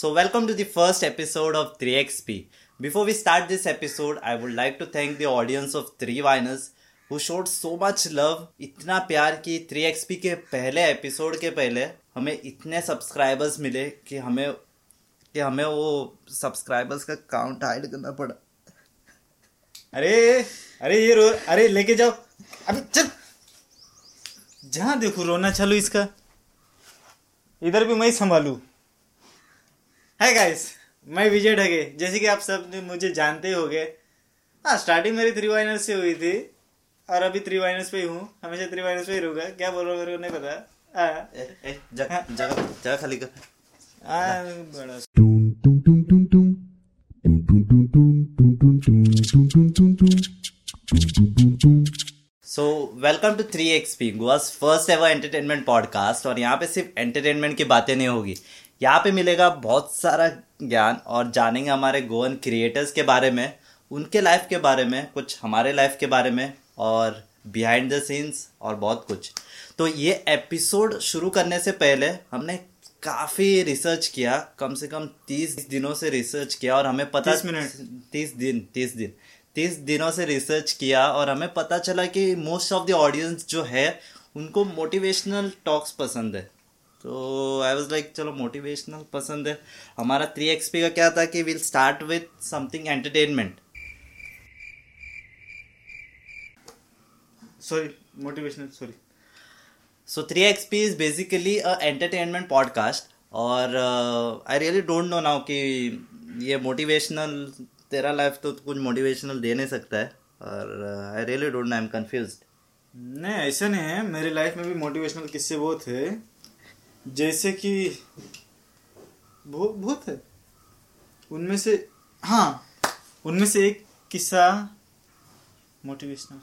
So, welcome to the first episode of 3XP. Before we start this episode, I would like to thank the audience of 3 Winers who showed so much love. इतना प्यार कि 3XP के पहले episode के पहले हमें इतने subscribers मिले कि हमें कि हमें वो सब्सक्राइबर्स का काउंट हाइड करना पड़ा अरे अरे ये रो अरे लेके जाओ अभी चल जहाँ देखो रोना चालू इसका इधर भी मैं ही संभालू हाय गाइस मैं विजय ढगे जैसे कि आप सब मुझे जानते हो गए हाँ स्टार्टिंग मेरी थ्री वाइनर्स से हुई थी और अभी थ्री वाइनर्स पे ही हूँ हमेशा थ्री वाइनर्स पे ही रहूँगा क्या बोल रहा हूँ मेरे को नहीं पता जगह खाली कर so welcome to three XP Goa's first ever entertainment podcast और यहाँ पे सिर्फ़ एंटरटेनमेंट की बातें नहीं होगी यहाँ पे मिलेगा बहुत सारा ज्ञान और जानेंगे हमारे गोवन क्रिएटर्स के बारे में उनके लाइफ के बारे में कुछ हमारे लाइफ के बारे में और बिहाइंड द सीन्स और बहुत कुछ तो ये एपिसोड शुरू करने से पहले हमने काफ़ी रिसर्च किया कम से कम तीस दिनों से रिसर्च किया और हमें पता 30 मिनट। तीस दिन तीस दिन तीस दिनों से रिसर्च किया और हमें पता चला कि मोस्ट ऑफ़ द ऑडियंस जो है उनको मोटिवेशनल टॉक्स पसंद है तो आई वॉज़ लाइक चलो मोटिवेशनल पसंद है। हमारा थ्री एक्सपी का क्या था कि will start with something entertainment sorry motivational sorry so three XP is basically a entertainment podcast और I really don't know now कि ये मोटिवेशनल तेरा लाइफ तो कुछ मोटिवेशनल दे नहीं सकता है। और I really don't know I am confuse नहीं, ऐसा नहीं है। मेरी लाइफ में भी मोटिवेशनल किस्से वो थे। जैसे कि बहुत बहुत है। उनमें से हाँ उनमें से एक किस्सा मोटिवेशनल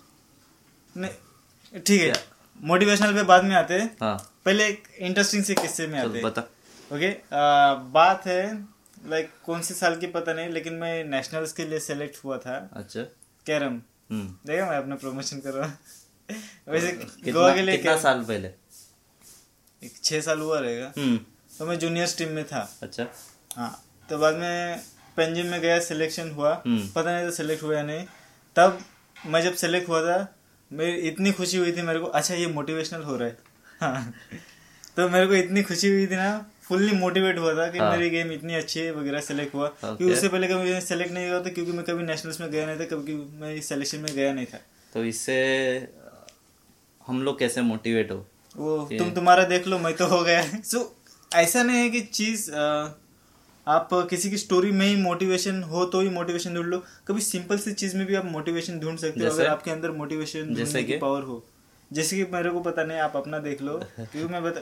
नहीं ठीक है। मोटिवेशनल पे बाद में आते हैं। हाँ। पहले एक इंटरेस्टिंग से किस्से में आते हैं। बता। ओके बात है लाइक कौन से साल की पता नहीं लेकिन मैं नेशनल्स के लिए सेलेक्ट हुआ था। अच्छा। कैरम। हम्म। देखा मैं अपना प्रमोशन कर रहा हूँ वैसे गोवा के लिए कितना साल पहले? एक छह साल हुआ रहेगा। हम्म। तो मैं जूनियर्स टीम में था। अच्छा। हाँ तो बाद में पेंजिम में गया सिलेक्शन हुआ। हम्म। पता नहीं तो सिलेक्ट हुआ या नहीं। तब मैं जब सेलेक्ट हुआ था मेरी इतनी खुशी हुई थी मेरे को अच्छा ये मोटिवेशनल हो रहा है। हाँ। तो मेरे को इतनी खुशी हुई थी ना फुल्ली मोटिवेट हुआ था कि हाँ। मेरी गेम इतनी अच्छी है वगैरह सेलेक्ट हुआ। Okay. क्योंकि उससे पहले कभी सेलेक्ट नहीं हुआ था क्योंकि मैं कभी नेशनल्स में गया नहीं था कभी मैं सिलेक्शन में गया नहीं था। तो इससे हम लोग कैसे मोटिवेट हो? वो ये- तुम तुम्हारा देख लो मैं तो हो गया। सो so, ऐसा नहीं है कि चीज़ आप किसी की स्टोरी में ही मोटिवेशन हो तो ही मोटिवेशन ढूंढ लो। कभी सिंपल सी चीज़ में भी आप मोटिवेशन ढूंढ सकते हो अगर आपके अंदर मोटिवेशन जैसे की पावर हो। जैसे कि मेरे को पता नहीं आप अपना देख लो क्योंकि मैं बता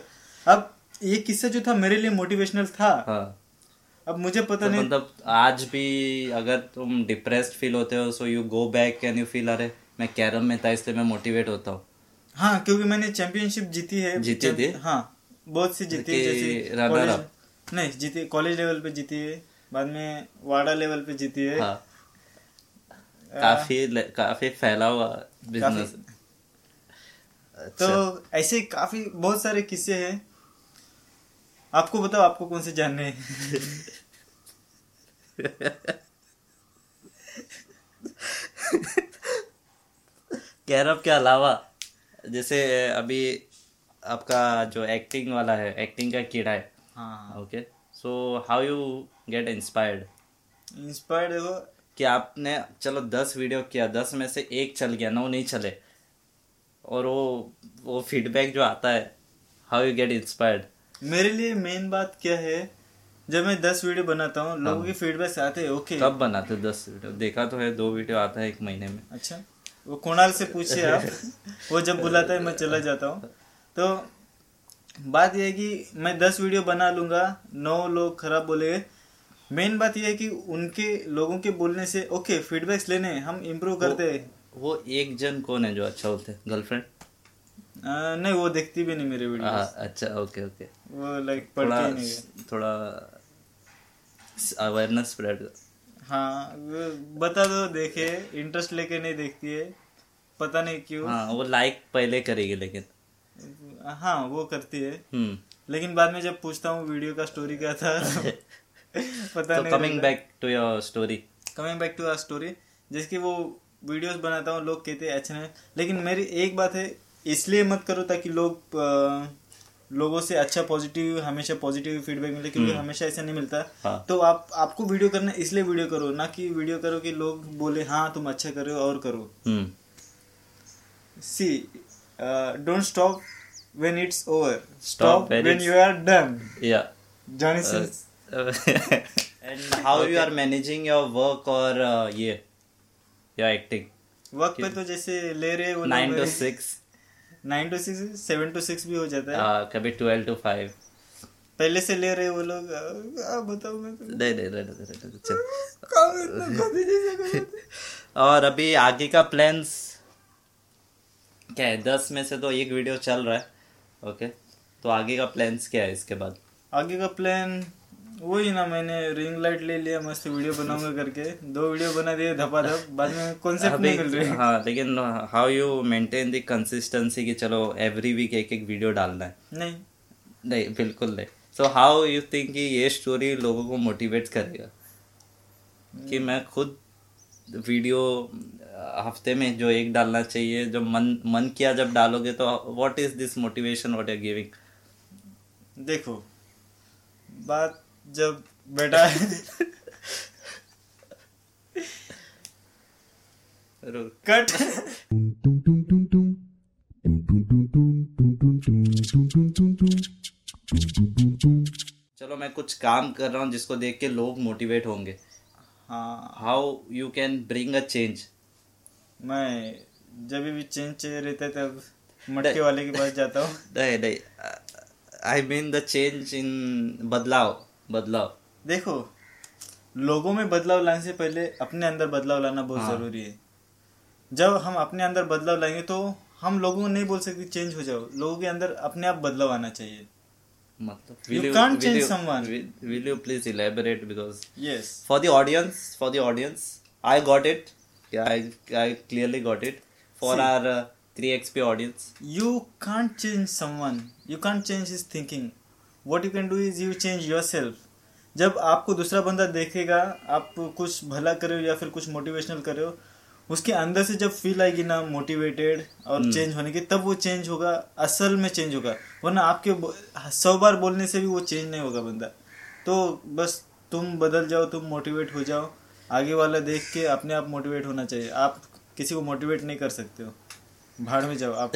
अब ये किस्सा जो था मेरे लिए मोटिवेशनल था हाँ। अब मुझे पता तो नहीं मतलब आज भी अगर तुम डिप्रेस्ड फील होते हो so you go back can you feel अरे मैं कैरम में था इसलिए मैं मोटिवेट होता हूँ। हाँ क्योंकि मैंने चैंपियनशिप जीती है जीती थी? हाँ बहुत सी जीती है जैसे कॉलेज नहीं जीती कॉलेज लेवल पे जीती है बाद में वाडा लेवल पे जीती है। हाँ। काफ़ी काफ़ी फैला हुआ बिज़नेस तो ऐसे काफ़ी बहुत सारे किस्से हैं। आपको बताओ आपको कौन से जानने हैं? कैरम के अलावा जैसे अभी आपका जो एक्टिंग वाला है एक्टिंग का कीड़ा है हाँ। Okay so how you get inspired inspired देखो। कि आपने चलो दस वीडियो किया दस में से एक चल गया नौ नहीं चले। और वो वो फीडबैक जो आता है हाउ यू गेट इंस्पायर्ड मेरे लिए मेन बात क्या है जब मैं दस वीडियो बनाता हूँ लोगों के फीडबैक आते हैं ओके कब बनाते हो दस वीडियो देखा तो है दो वीडियो आता है एक महीने में। अच्छा। वो कुणाल से पूछिए आप। वो जब बुलाता है मैं चला जाता हूँ। तो बात यह है कि मैं दस वीडियो बना लूँगा नौ लोग खराब बोलेंगे। मेन बात यह है कि उनके लोगों के बोलने से ओके फीडबैक्स लेने हम इम्प्रूव करते हैं। वो एक जन कौन है जो अच्छा बोलते हैं? गर्लफ्रेंड नहीं वो देखती भी नहीं मेरे वीडियो अच्छा ओके ओके वो लाइक पढ़ती नहीं है। थोड़ा अवेयरनेस स्प्रेड हाँ बता दो देखे इंटरेस्ट लेके नहीं देखती है पता नहीं क्यों। हाँ वो लाइक पहले करेगी लेकिन। हाँ वो करती है। हम्म। लेकिन बाद में जब पूछता हूँ वीडियो का स्टोरी क्या था पता तो नहीं coming back to your story coming back to our story जिसकी वो वीडियोस बनाता हूँ लोग कहते हैं अच्छे नहीं लेकिन मेरी एक बात है इसलिए मत करो ताकि लोग अ, लोगों से अच्छा पॉजिटिव हमेशा पॉजिटिव फीडबैक मिले क्योंकि हमेशा ऐसा नहीं मिलता। हाँ। तो आप आपको वीडियो करना इसलिए वीडियो करो ना कि वीडियो करो कि लोग बोले हाँ तुम अच्छा करो और करो। हम्म। See don't stop when it's over. Stop stop when when it's- you are done. Yeah. Johnny sins and how you are managing your work or uh, ये your acting? वक्त पे तो जैसे ले रहे वो nine two six nine two six seven two six भी हो जाता है। आ, कभी ट्वेल्व टू फाइव। पहले से ले रहे वो लोग बताओ मैं नहीं नहीं नहीं। और अभी आगे का प्लान्स क्या है? दस में से तो एक वीडियो चल रहा है ओके तो आगे का प्लान्स क्या है इसके बाद? आगे का प्लान वही ना मैंने रिंग लाइट ले लिया मस्त वीडियो बनाऊँगा करके। दो वीडियो बना दिए धपा धप बाद में कॉन्सेप्ट नहीं मिल रहे हाँ। लेकिन how you maintain the consistency कि चलो एवरी वीक एक एक वीडियो डालना है? नहीं। नहीं बिल्कुल नहीं। सो हाउ यू थिंक कि ये स्टोरी लोगों को मोटिवेट करेगा? कि मैं खुद वीडियो हफ़्ते में जो एक डालना चाहिए जो मन मन किया जब डालोगे तो what is this motivation what are giving देखो बात जब बेटा कट। चलो मैं कुछ काम कर रहा हूँ जिसको देख के लोग मोटिवेट होंगे। How you can bring a change मैं जब भी चेंज चाहिए रहता तब मटके वाले के पास जाता हूँ। नहीं नहीं। I mean the change in बदलाव। बदलाव। देखो लोगों में बदलाव लाने से पहले अपने अंदर बदलाव लाना बहुत हाँ। ज़रूरी है। जब हम अपने अंदर बदलाव लाएँगे तो हम लोगों को नहीं बोल सकते चेंज हो जाओ। लोगों के अंदर अपने आप बदलाव आना चाहिए। मतलब I got it I clearly got it for our three XP audience you can't change someone you can't change his thinking what can do is you change yourself जब आपको दूसरा बंदा देखेगा आप कुछ भला कर रहे हो या फिर कुछ मोटिवेशनल कर रहे हो उसके अंदर से जब फील आएगी ना मोटिवेटेड और चेंज होने की तब वो चेंज होगा असल में चेंज होगा। वरना आपके सौ बार बोलने से भी वो चेंज नहीं होगा बंदा। तो बस तुम बदल जाओ तुम मोटिवेट हो जाओ। आगे वाला देख के अपने आप मोटिवेट होना चाहिए। आप किसी को मोटिवेट नहीं कर सकते हो। भाड़ में जाओ आप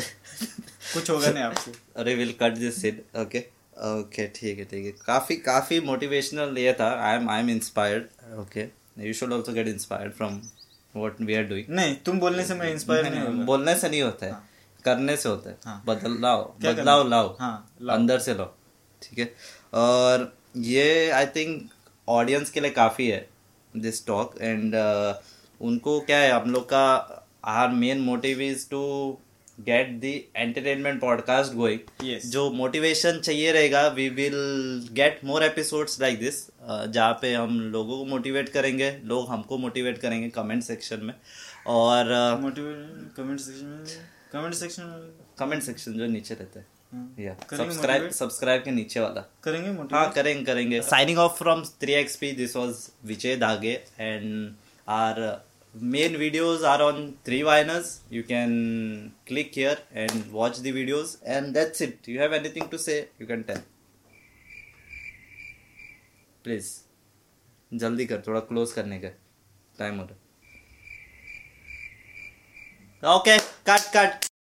कुछ होगा नहीं आपसे। अरे will cut this okay okay ठीक है ठीक है। काफ़ी काफ़ी मोटिवेशनल ये था। I am I am inspired okay you should also get inspired from what we are doing नहीं तुम बोलने से मैं इंस्पायर नहीं होगा। बोलने से नहीं होता है। करने से होता है। हाँ। बदलाव लाओ। हाँ, लाओ। अंदर से लाओ ठीक है? और ये आई थिंक ऑडियंस के लिए काफ़ी है दिस टॉक एंड उनको क्या है हम लोग का our main motive is to get the entertainment podcast going जो मोटिवेशन चाहिए रहेगा we will get more episodes like this जहाँ पे हम लोगों को मोटिवेट करेंगे लोग हमको मोटिवेट करेंगे कमेंट सेक्शन में। और कमेंट सेक्शन में कमेंट सेक्शन कमेंट सेक्शन जो नीचे रहता है। हाँ, सब्सक्राइब motivate? सब्सक्राइब के नीचे वाला। करेंगे हाँ करेंगे करेंगे। Signing off from 3xp this was Vijay Dage and our main videos are on three viners you can click here and watch the videos and that's it you have anything to say you can tell please जल्दी कर थोड़ा close करने का time हो रहा okay cut cut